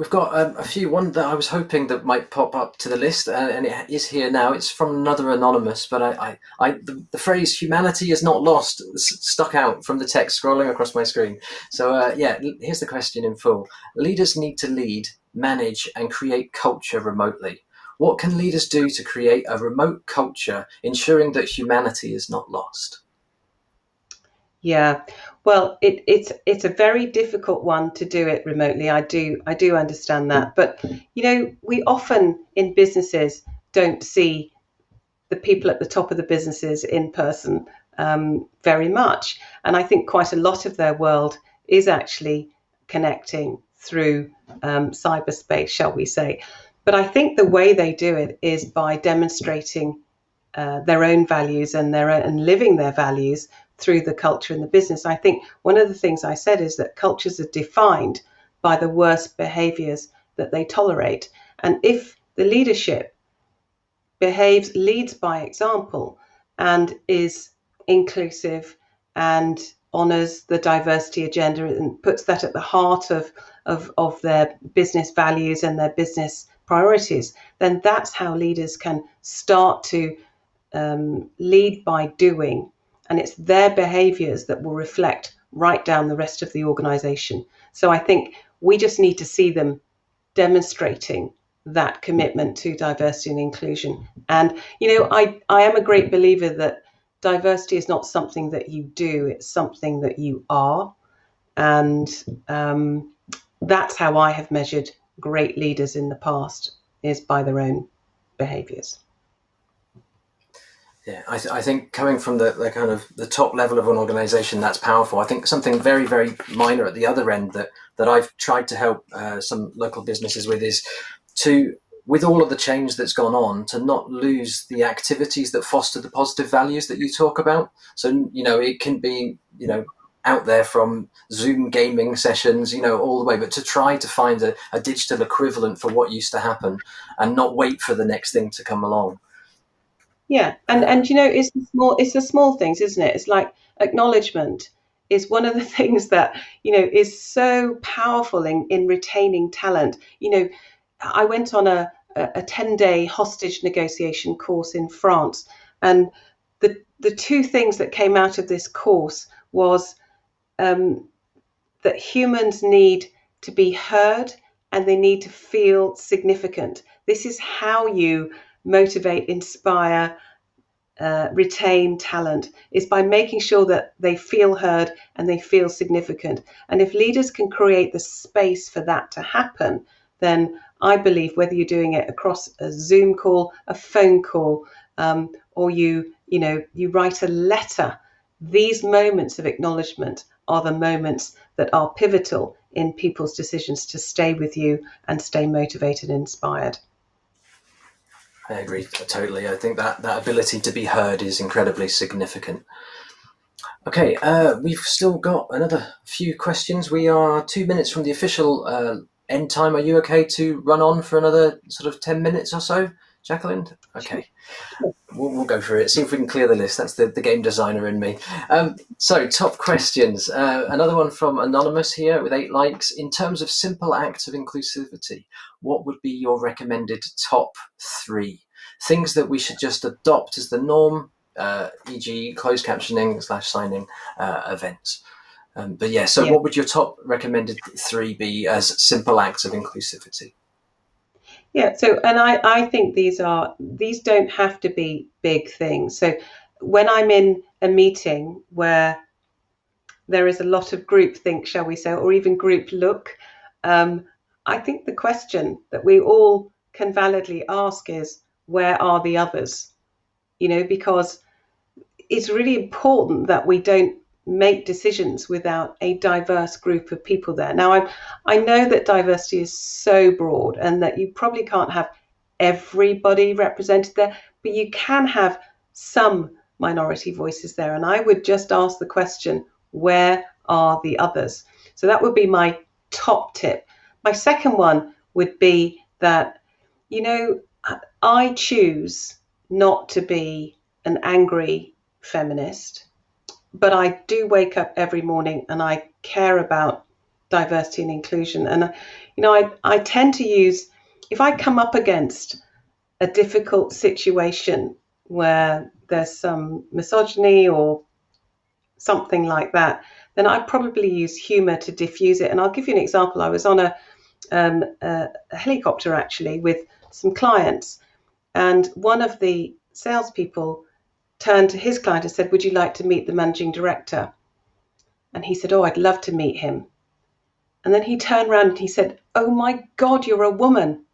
We've got um, a few. One that I was hoping that might pop up to the list, uh, and it is here now. It's from another anonymous, but I, I, I the, the, phrase "humanity is not lost" stuck out from the text scrolling across my screen. So uh, yeah, here's the question in full: Leaders need to lead, manage, and create culture remotely. What can leaders do to create a remote culture, ensuring that humanity is not lost? Yeah, well, it, it's it's a very difficult one to do it remotely. I do I do understand that, but you know, we often in businesses don't see the people at the top of the businesses in person um, very much, and I think quite a lot of their world is actually connecting through um, cyberspace, shall we say? But I think the way they do it is by demonstrating uh, their own values and their and living their values through the culture and the business. I think one of the things I said is that cultures are defined by the worst behaviors that they tolerate. And if the leadership behaves, leads by example, and is inclusive and honors the diversity agenda and puts that at the heart of, of, of their business values and their business priorities, then that's how leaders can start to um, lead by doing and it's their behaviors that will reflect right down the rest of the organization. So I think we just need to see them demonstrating that commitment to diversity and inclusion. And, you know, I, I am a great believer that diversity is not something that you do, it's something that you are. And um, that's how I have measured great leaders in the past is by their own behaviors. Yeah, I, th- I think coming from the, the kind of the top level of an organization, that's powerful. I think something very, very minor at the other end that, that I've tried to help uh, some local businesses with is to, with all of the change that's gone on, to not lose the activities that foster the positive values that you talk about. So, you know, it can be, you know, out there from Zoom gaming sessions, you know, all the way, but to try to find a, a digital equivalent for what used to happen and not wait for the next thing to come along. Yeah, and and you know, it's the small, it's the small things, isn't it? It's like acknowledgement is one of the things that you know is so powerful in in retaining talent. You know, I went on a a 10 day hostage negotiation course in France, and the the two things that came out of this course was um, that humans need to be heard and they need to feel significant. This is how you motivate, inspire, uh, retain talent is by making sure that they feel heard and they feel significant. And if leaders can create the space for that to happen, then I believe whether you're doing it across a Zoom call, a phone call, um, or you, you know, you write a letter, these moments of acknowledgement are the moments that are pivotal in people's decisions to stay with you and stay motivated and inspired. I agree totally. I think that that ability to be heard is incredibly significant. Okay, uh, we've still got another few questions. We are two minutes from the official uh, end time. Are you okay to run on for another sort of 10 minutes or so, Jacqueline? Okay, we'll, we'll go through it, see if we can clear the list. That's the, the game designer in me. Um, so, top questions. Uh, another one from Anonymous here with eight likes. In terms of simple acts of inclusivity, what would be your recommended top three? Things that we should just adopt as the norm, uh, e.g., closed captioning slash signing uh, events. Um, but yeah, so yeah. what would your top recommended three be as simple acts of inclusivity? Yeah, so and I, I think these are these don't have to be big things. So when I'm in a meeting where there is a lot of group think, shall we say, or even group look, um, I think the question that we all can validly ask is, where are the others? You know, because it's really important that we don't make decisions without a diverse group of people there. Now, I I know that diversity is so broad and that you probably can't have everybody represented there, but you can have some minority voices there. And I would just ask the question, where are the others? So that would be my top tip. My second one would be that, you know, I choose not to be an angry feminist but I do wake up every morning and I care about diversity and inclusion. And, you know, I, I tend to use, if I come up against a difficult situation where there's some misogyny or something like that, then I probably use humor to diffuse it. And I'll give you an example. I was on a, um, a, a helicopter actually with some clients, and one of the salespeople turned to his client and said, Would you like to meet the managing director? And he said, Oh, I'd love to meet him. And then he turned around and he said, Oh my God, you're a woman.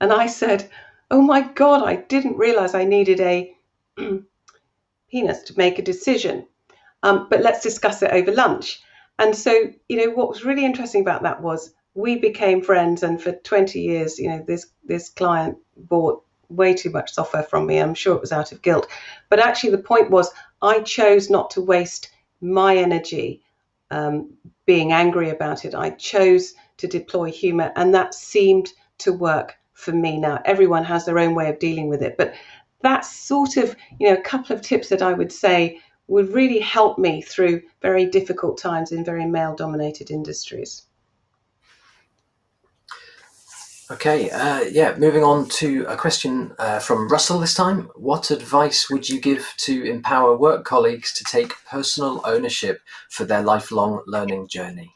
And I said, Oh my God, I didn't realize I needed a penis to make a decision. Um, but let's discuss it over lunch. And so, you know, what was really interesting about that was we became friends, and for 20 years, you know, this this client bought way too much software from me. I'm sure it was out of guilt. But actually, the point was I chose not to waste my energy um, being angry about it. I chose to deploy humor, and that seemed to work for me. Now, everyone has their own way of dealing with it, but that's sort of, you know, a couple of tips that I would say would really help me through very difficult times in very male dominated industries. Okay, uh, yeah, moving on to a question uh, from Russell this time. What advice would you give to empower work colleagues to take personal ownership for their lifelong learning journey?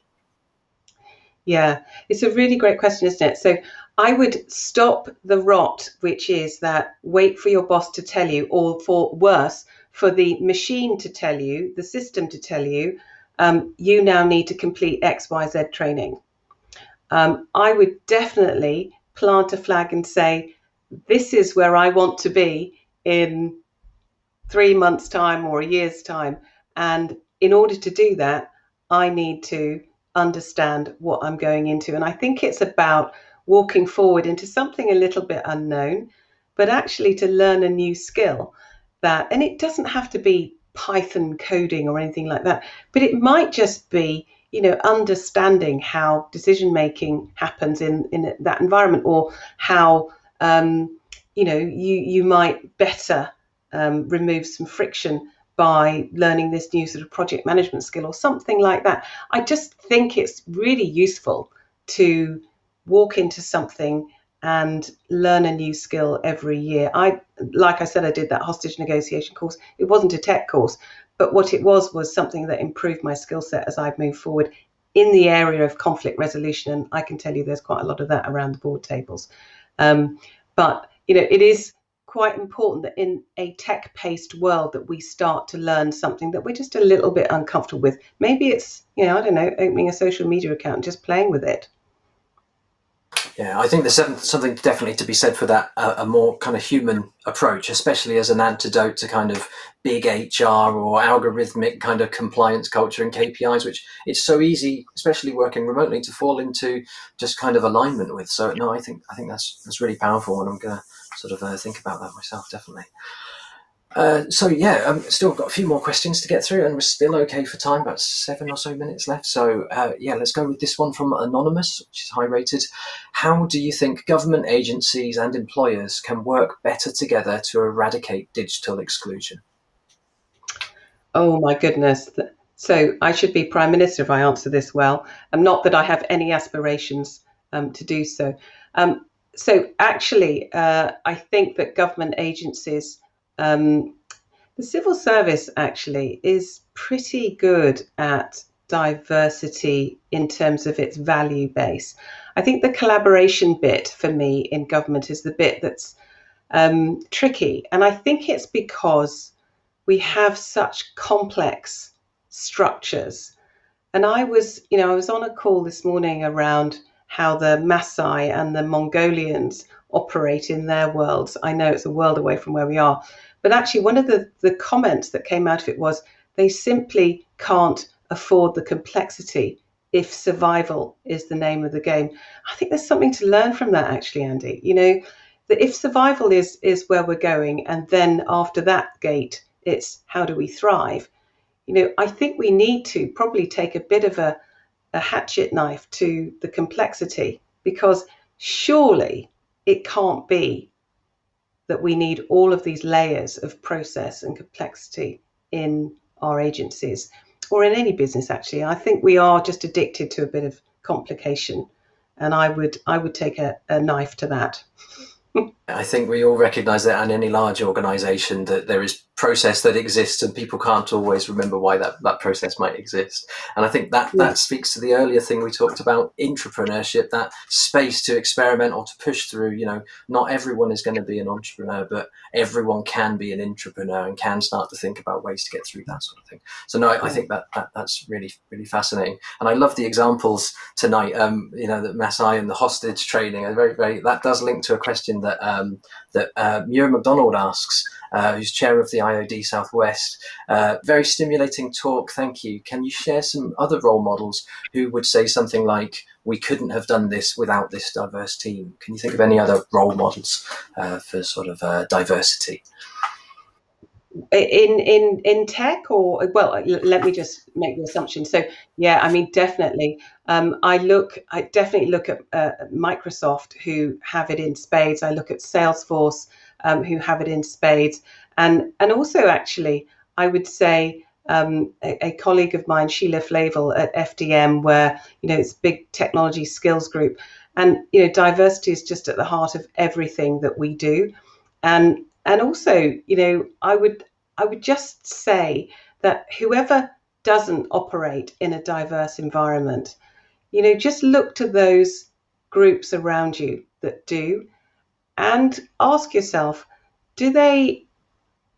Yeah, it's a really great question, isn't it? So I would stop the rot, which is that wait for your boss to tell you, or for worse, for the machine to tell you, the system to tell you, um, you now need to complete XYZ training um, I would definitely plant a flag and say, this is where I want to be in three months' time or a year's time. And in order to do that, I need to understand what I'm going into. And I think it's about walking forward into something a little bit unknown, but actually to learn a new skill that, and it doesn't have to be Python coding or anything like that, but it might just be you know, understanding how decision making happens in, in that environment or how, um, you know, you, you might better um, remove some friction by learning this new sort of project management skill or something like that. I just think it's really useful to walk into something and learn a new skill every year. I, like I said, I did that hostage negotiation course. It wasn't a tech course, but what it was was something that improved my skill set as I've moved forward in the area of conflict resolution. And I can tell you there's quite a lot of that around the board tables. Um, but you know, it is quite important that in a tech-paced world that we start to learn something that we're just a little bit uncomfortable with. Maybe it's, you know, I don't know, opening a social media account and just playing with it. Yeah, I think there's something definitely to be said for that, uh, a more kind of human approach, especially as an antidote to kind of big HR or algorithmic kind of compliance culture and KPIs, which it's so easy, especially working remotely, to fall into just kind of alignment with. So no, I think I think that's that's really powerful, and I'm going to sort of uh, think about that myself, definitely. Uh, so yeah, um, still got a few more questions to get through, and we're still okay for time. About seven or so minutes left. So uh, yeah, let's go with this one from anonymous, which is high rated. How do you think government agencies and employers can work better together to eradicate digital exclusion? Oh my goodness. So I should be prime minister if I answer this well. Um, not that I have any aspirations um, to do so. Um, so actually, uh, I think that government agencies um, the civil service actually is pretty good at diversity in terms of its value base. I think the collaboration bit for me in government is the bit that's um, tricky. And I think it's because we have such complex structures. And I was, you know, I was on a call this morning around how the Maasai and the Mongolians operate in their worlds. I know it's a world away from where we are, but actually, one of the, the comments that came out of it was they simply can't afford the complexity if survival is the name of the game. I think there's something to learn from that, actually, Andy. You know, that if survival is is where we're going, and then after that gate, it's how do we thrive. You know, I think we need to probably take a bit of a, a hatchet knife to the complexity because surely it can't be that we need all of these layers of process and complexity in our agencies or in any business actually. I think we are just addicted to a bit of complication and i would i would take a, a knife to that I think we all recognise that in any large organisation that there is process that exists and people can't always remember why that, that process might exist. And I think that, that speaks to the earlier thing we talked about, intrapreneurship, that space to experiment or to push through. You know, not everyone is going to be an entrepreneur, but everyone can be an intrapreneur and can start to think about ways to get through that sort of thing. So no, I, I think that, that that's really, really fascinating. And I love the examples tonight, um, you know, that Maasai and the hostage trading. Very, very, that does link to a question that, um, that uh, Muir MacDonald asks, uh, who's chair of the IOD Southwest. Uh, very stimulating talk, thank you. Can you share some other role models who would say something like, we couldn't have done this without this diverse team? Can you think of any other role models uh, for sort of uh, diversity? In in in tech or well let me just make the assumption so yeah i mean definitely um, i look i definitely look at uh, microsoft who have it in spades i look at salesforce um, who have it in spades. And, and also, actually, I would say um, a, a, colleague of mine, Sheila Flavell at FDM, where, you know, it's big technology skills group. And, you know, diversity is just at the heart of everything that we do. And, and also, you know, I would, I would just say that whoever doesn't operate in a diverse environment, you know, just look to those groups around you that do and ask yourself do they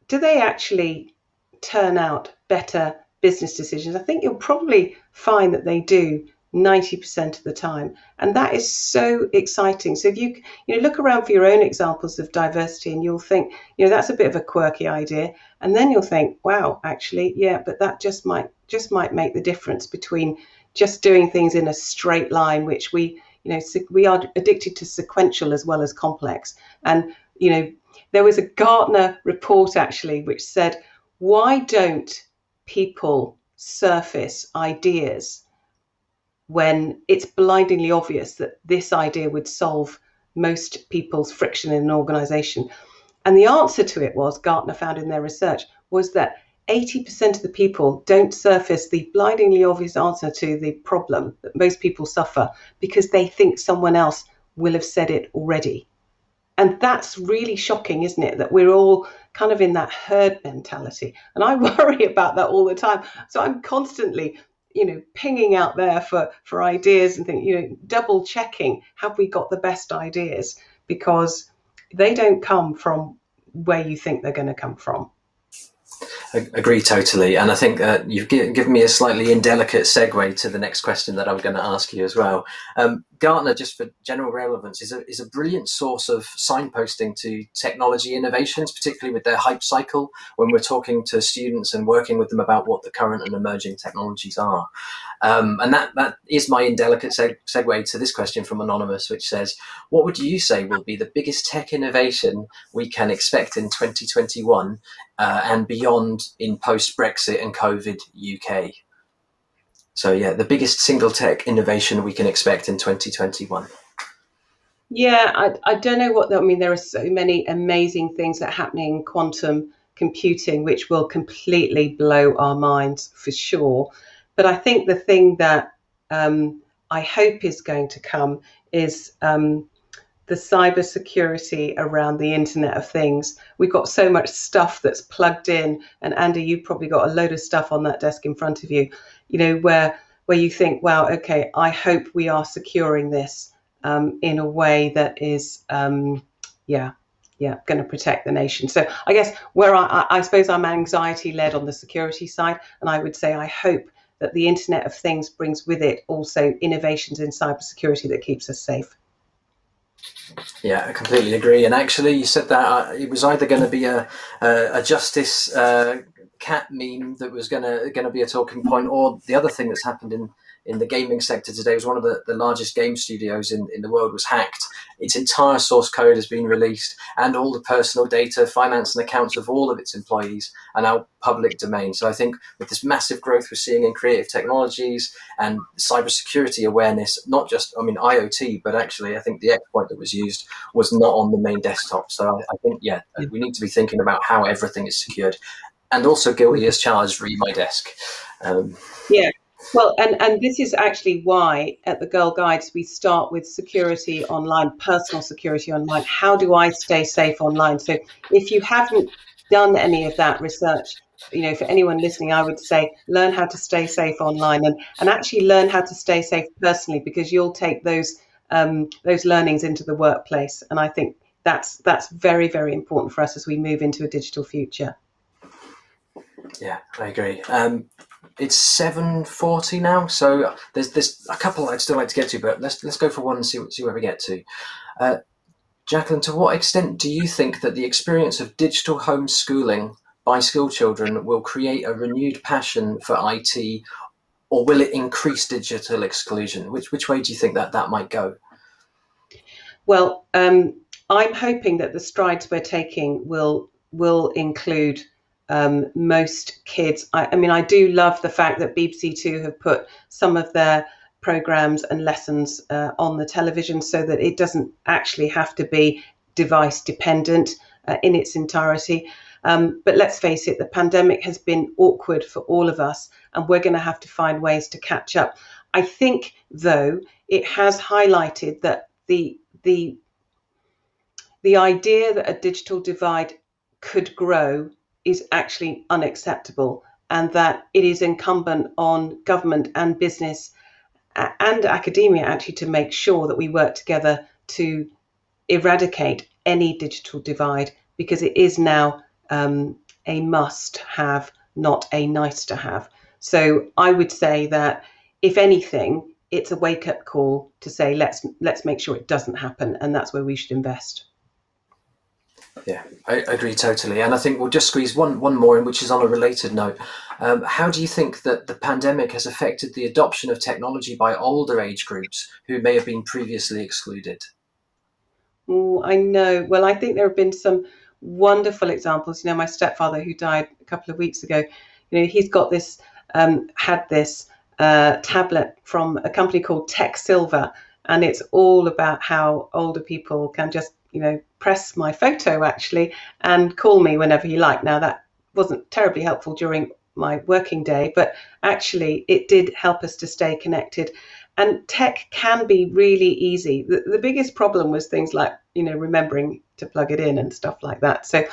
do they actually turn out better business decisions? I think you'll probably find that they do 90% of the time. And that is so exciting. So if you you know look around for your own examples of diversity and you'll think you know that's a bit of a quirky idea. And then you'll think wow actually yeah but that just might just might make the difference between just doing things in a straight line which we you know we are addicted to sequential as well as complex. And you know there was a gartner report actually which said why don't people surface ideas when it's blindingly obvious that this idea would solve most people's friction in an organization and the answer to it was gartner found in their research was that 80% of the people don't surface the blindingly obvious answer to the problem that most people suffer because they think someone else will have said it already. And that's really shocking, isn't it? That we're all kind of in that herd mentality. And I worry about that all the time. So I'm constantly, you know, pinging out there for, for ideas and think, you know, double checking have we got the best ideas? Because they don't come from where you think they're going to come from agree totally. And I think uh, you've given me a slightly indelicate segue to the next question that I'm going to ask you as well. Um, Gartner, just for general relevance, is a, is a brilliant source of signposting to technology innovations, particularly with their hype cycle when we're talking to students and working with them about what the current and emerging technologies are. Um, and that, that is my indelicate seg- segue to this question from Anonymous, which says, What would you say will be the biggest tech innovation we can expect in 2021 uh, and beyond in post Brexit and COVID UK? So, yeah, the biggest single tech innovation we can expect in 2021. Yeah, I, I don't know what, I mean, there are so many amazing things that are happening in quantum computing, which will completely blow our minds for sure. But I think the thing that um, I hope is going to come is um, the cyber security around the Internet of Things. We've got so much stuff that's plugged in, and Andy, you've probably got a load of stuff on that desk in front of you. You know where where you think, wow, okay, I hope we are securing this um, in a way that is, um, yeah, yeah, going to protect the nation. So I guess where I, I suppose I'm anxiety led on the security side, and I would say I hope that the Internet of Things brings with it also innovations in cybersecurity that keeps us safe. Yeah, I completely agree. And actually, you said that uh, it was either going to be a a, a justice uh, cat meme that was going to going to be a talking point, or the other thing that's happened in in the gaming sector today was one of the, the largest game studios in, in the world was hacked. Its entire source code has been released, and all the personal data, finance, and accounts of all of its employees are now public domain. So I think with this massive growth we're seeing in creative technologies and cybersecurity awareness, not just, I mean, IoT, but actually I think the exploit that was used was not on the main desktop. So I, I think, yeah, we need to be thinking about how everything is secured. And also guilty as charged, read my desk. Um, yeah, well, and, and this is actually why at the Girl Guides we start with security online, personal security online. How do I stay safe online? So if you haven't done any of that research, you know, for anyone listening, I would say learn how to stay safe online and, and actually learn how to stay safe personally because you'll take those um, those learnings into the workplace. And I think that's that's very, very important for us as we move into a digital future. Yeah, I agree. Um, it's seven forty now, so there's there's a couple I'd still like to get to, but let's let's go for one and see see where we get to. Uh, Jacqueline, to what extent do you think that the experience of digital homeschooling by school children will create a renewed passion for IT, or will it increase digital exclusion? Which which way do you think that that might go? Well, um, I'm hoping that the strides we're taking will will include um, most kids. I, I, mean, I do love the fact that BBC Two have put some of their programs and lessons uh, on the television so that it doesn't actually have to be device dependent uh, in its entirety. Um, but let's face it, the pandemic has been awkward for all of us, and we're going to have to find ways to catch up. I think, though, it has highlighted that the the the idea that a digital divide could grow is actually unacceptable and that it is incumbent on government and business and academia actually to make sure that we work together to eradicate any digital divide because it is now um, a must have, not a nice to have. So I would say that if anything, it's a wake up call to say let's let's make sure it doesn't happen, and that's where we should invest. Yeah, I agree totally. And I think we'll just squeeze one, one more in, which is on a related note. Um, how do you think that the pandemic has affected the adoption of technology by older age groups who may have been previously excluded? I know. Well, I think there have been some wonderful examples. You know, my stepfather, who died a couple of weeks ago, you know, he's got this, um, had this uh, tablet from a company called Tech Silver, and it's all about how older people can just you know, press my photo actually and call me whenever you like. Now, that wasn't terribly helpful during my working day, but actually it did help us to stay connected. And tech can be really easy. The, the biggest problem was things like, you know, remembering to plug it in and stuff like that. So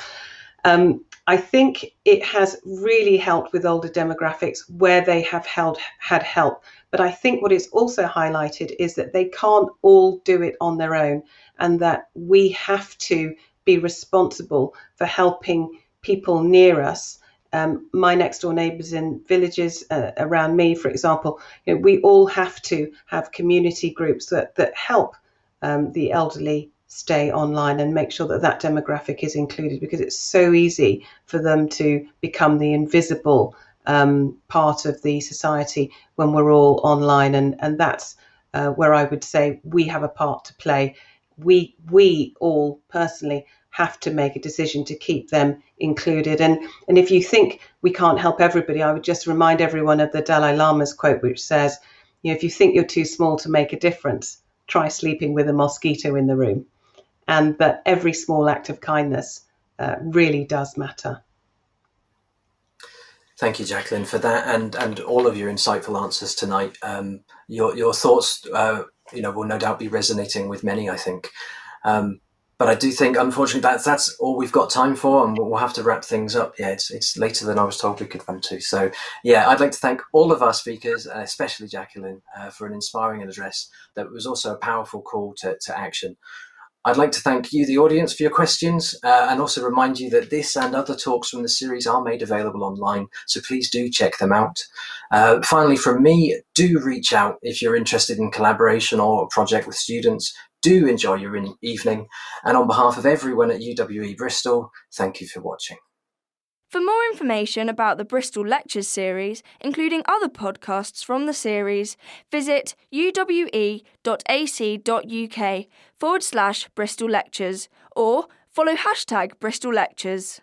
um, I think it has really helped with older demographics where they have held, had help. But I think what it's also highlighted is that they can't all do it on their own and that we have to be responsible for helping people near us um, my next door neighbours in villages uh, around me, for example, you know, we all have to have community groups that, that help um, the elderly stay online and make sure that that demographic is included because it's so easy for them to become the invisible um, part of the society when we're all online. And, and that's uh, where I would say we have a part to play. We, we all personally have to make a decision to keep them included. And, and if you think we can't help everybody, I would just remind everyone of the Dalai Lama's quote, which says, you know, if you think you're too small to make a difference, try sleeping with a mosquito in the room. And that every small act of kindness uh, really does matter. Thank you, Jacqueline, for that and and all of your insightful answers tonight. Um, your your thoughts, uh, you know, will no doubt be resonating with many. I think. Um, but I do think, unfortunately, that's that's all we've got time for, and we'll have to wrap things up. Yeah, it's it's later than I was told we could run to. So, yeah, I'd like to thank all of our speakers, and especially Jacqueline, uh, for an inspiring address that was also a powerful call to, to action. I'd like to thank you, the audience, for your questions, uh, and also remind you that this and other talks from the series are made available online, so please do check them out. Uh, finally, from me, do reach out if you're interested in collaboration or a project with students do enjoy your evening. And on behalf of everyone at UWE Bristol, thank you for watching. For more information about the Bristol Lectures series, including other podcasts from the series, visit uwe.ac.uk forward slash Bristol Lectures or follow hashtag Bristol Lectures.